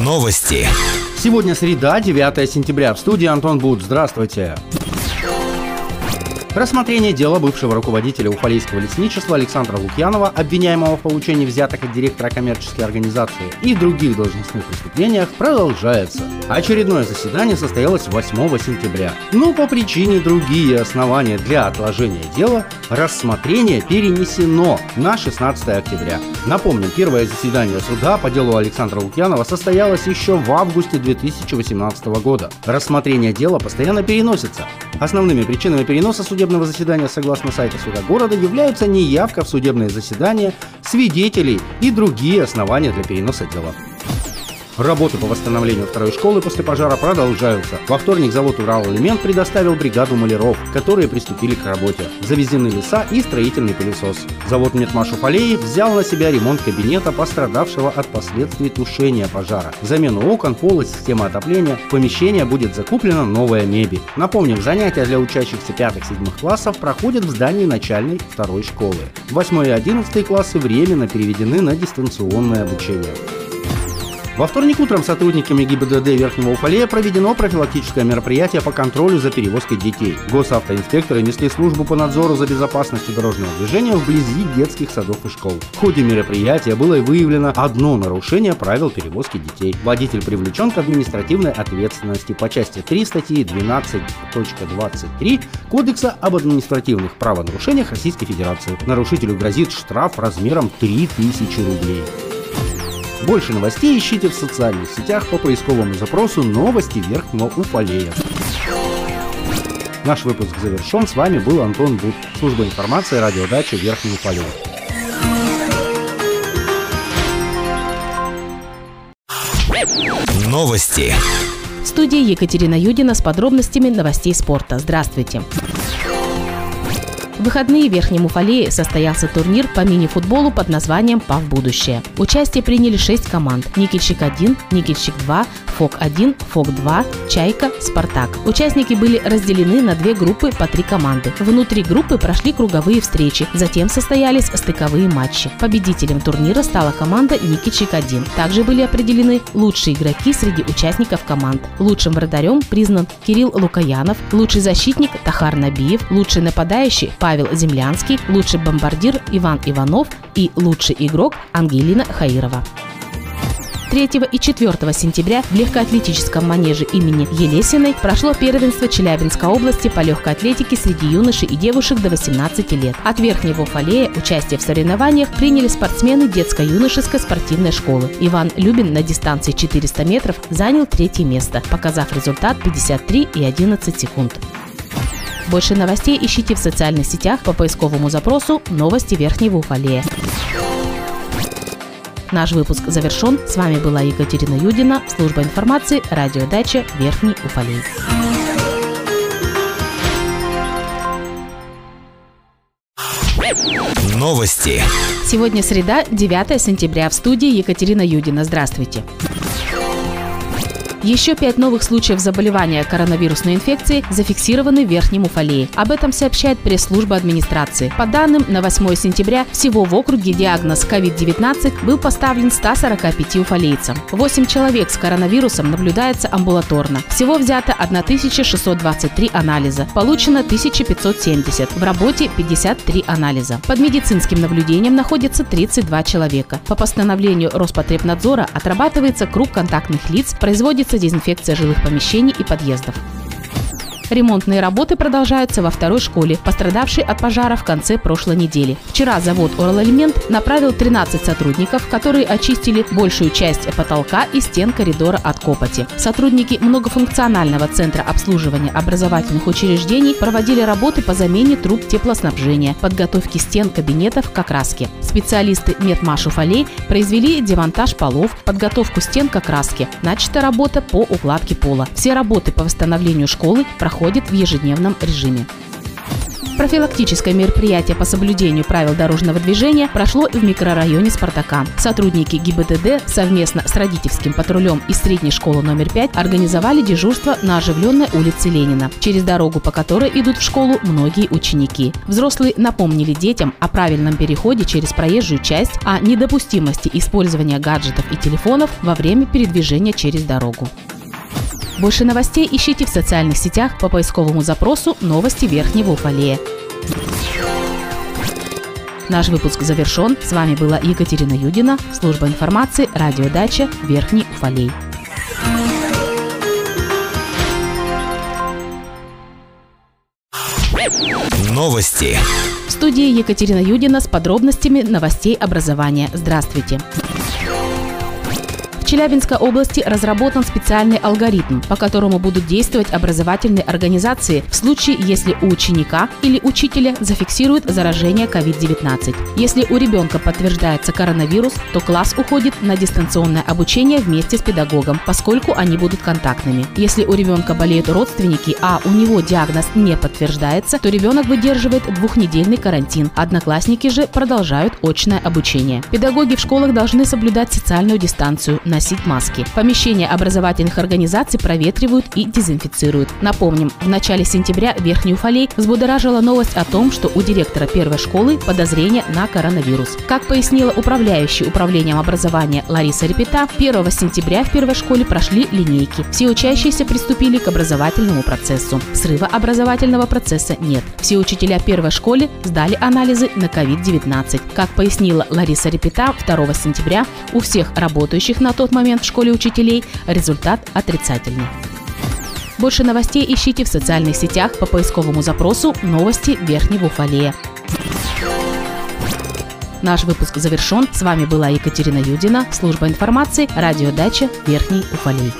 Новости. Сегодня среда, 9 сентября. В студии Антон Буд. Здравствуйте. Рассмотрение дела бывшего руководителя Уфалейского лесничества Александра Лукьянова, обвиняемого в получении взяток от директора коммерческой организации и других должностных преступлениях, продолжается. Очередное заседание состоялось 8 сентября. Но по причине другие основания для отложения дела рассмотрение перенесено на 16 октября. Напомним, первое заседание суда по делу Александра Лукьянова состоялось еще в августе 2018 года. Рассмотрение дела постоянно переносится. Основными причинами переноса судебного заседания, согласно сайту суда города, являются неявка в судебное заседание, свидетелей и другие основания для переноса дела. Работы по восстановлению второй школы после пожара продолжаются. Во вторник завод «Урал-Элемент» предоставил бригаду маляров, которые приступили к работе. Завезены леса и строительный пылесос. Завод «Метмаш Уфалеи» взял на себя ремонт кабинета, пострадавшего от последствий тушения пожара. Замену окон, пола, системы отопления. В помещение будет закуплена новая мебель. Напомним, занятия для учащихся 5-7 классов проходят в здании начальной второй школы. 8 и 11 классы временно переведены на дистанционное обучение. Во вторник утром сотрудниками ГИБДД Верхнего Уфалея проведено профилактическое мероприятие по контролю за перевозкой детей. Госавтоинспекторы несли службу по надзору за безопасностью дорожного движения вблизи детских садов и школ. В ходе мероприятия было выявлено одно нарушение правил перевозки детей. Водитель привлечен к административной ответственности по части 3 статьи 12.23 Кодекса об административных правонарушениях Российской Федерации. Нарушителю грозит штраф размером 3000 рублей. Больше новостей ищите в социальных сетях по поисковому запросу «Новости Верхнего Уфалея». Наш выпуск завершен. С вами был Антон Буд. Служба информации радиодача Верхний Уфалей. Новости. В студии Екатерина Юдина с подробностями новостей спорта. Здравствуйте. В выходные в Верхнем Уфалее состоялся турнир по мини-футболу под названием «ПАВ будущее». Участие приняли шесть команд – «Никельщик-1», «Никельщик-2», «ФОК-1», «ФОК-2», «Чайка», «Спартак». Участники были разделены на две группы по три команды. Внутри группы прошли круговые встречи, затем состоялись стыковые матчи. Победителем турнира стала команда «Никельщик-1». Также были определены лучшие игроки среди участников команд. Лучшим вратарем признан Кирилл Лукаянов, лучший защитник – Тахар Набиев, лучший нападающий – Павел Землянский, лучший бомбардир Иван Иванов и лучший игрок Ангелина Хаирова. 3 и 4 сентября в легкоатлетическом манеже имени Елесиной прошло первенство Челябинской области по легкой атлетике среди юношей и девушек до 18 лет. От Верхнего Уфалея участие в соревнованиях приняли спортсмены детско-юношеской спортивной школы. Иван Любин на дистанции 400 метров занял третье место, показав результат 53 и 11 секунд. Больше новостей ищите в социальных сетях по поисковому запросу «Новости Верхнего Уфалея». Наш выпуск завершен. С вами была Екатерина Юдина, служба информации, радиодача Верхний Уфалей. Новости. Сегодня среда, 9 сентября. В студии Екатерина Юдина. Здравствуйте. Еще пять новых случаев заболевания коронавирусной инфекцией зафиксированы в Верхнем Уфалее. Об этом сообщает пресс-служба администрации. По данным, на 8 сентября всего в округе диагноз COVID-19 был поставлен 145 уфалейцам. 8 человек с коронавирусом наблюдается амбулаторно. Всего взято 1623 анализа. Получено 1570. В работе 53 анализа. Под медицинским наблюдением находится 32 человека. По постановлению Роспотребнадзора отрабатывается круг контактных лиц, производится дезинфекция жилых помещений и подъездов. Ремонтные работы продолжаются во второй школе, пострадавшей от пожара в конце прошлой недели. Вчера завод «Оралэлемент» направил 13 сотрудников, которые очистили большую часть потолка и стен коридора от копоти. Сотрудники многофункционального центра обслуживания образовательных учреждений проводили работы по замене труб теплоснабжения, подготовке стен кабинетов к окраске. Специалисты Медмашу Фалей произвели демонтаж полов, подготовку стен к окраске. Начата работа по укладке пола. Все работы по восстановлению школы проходят в ежедневном режиме. Профилактическое мероприятие по соблюдению правил дорожного движения прошло в микрорайоне «Спартака». Сотрудники ГИБДД совместно с родительским патрулем из средней школы номер 5 организовали дежурство на оживленной улице Ленина, через дорогу по которой идут в школу многие ученики. Взрослые напомнили детям о правильном переходе через проезжую часть, о недопустимости использования гаджетов и телефонов во время передвижения через дорогу. Больше новостей ищите в социальных сетях по поисковому запросу «Новости Верхнего Уфалея». Наш выпуск завершен. С вами была Екатерина Юдина, служба информации, радиодача Верхний Уфалей. Новости. В студии Екатерина Юдина с подробностями новостей образования. Здравствуйте. Челябинской области разработан специальный алгоритм, по которому будут действовать образовательные организации в случае, если у ученика или учителя зафиксируют заражение COVID-19. Если у ребенка подтверждается коронавирус, то класс уходит на дистанционное обучение вместе с педагогом, поскольку они будут контактными. Если у ребенка болеют родственники, а у него диагноз не подтверждается, то ребенок выдерживает двухнедельный карантин. Одноклассники же продолжают очное обучение. Педагоги в школах должны соблюдать социальную дистанцию, на носить маски. Помещения образовательных организаций проветривают и дезинфицируют. Напомним, в начале сентября Верхний Уфалей взбудоражила новость о том, что у директора первой школы подозрение на коронавирус. Как пояснила управляющий управлением образования Лариса Репета, 1 сентября в первой школе прошли линейки. Все учащиеся приступили к образовательному процессу. Срыва образовательного процесса нет. Все учителя первой школы сдали анализы на COVID-19. Как пояснила Лариса Репета, 2 сентября у всех работающих на тот момент в школе учителей результат отрицательный. Больше новостей ищите в социальных сетях по поисковому запросу «Новости Верхнего Уфалея». Наш выпуск завершен. С вами была Екатерина Юдина, служба информации, радиодача Верхний Уфалей.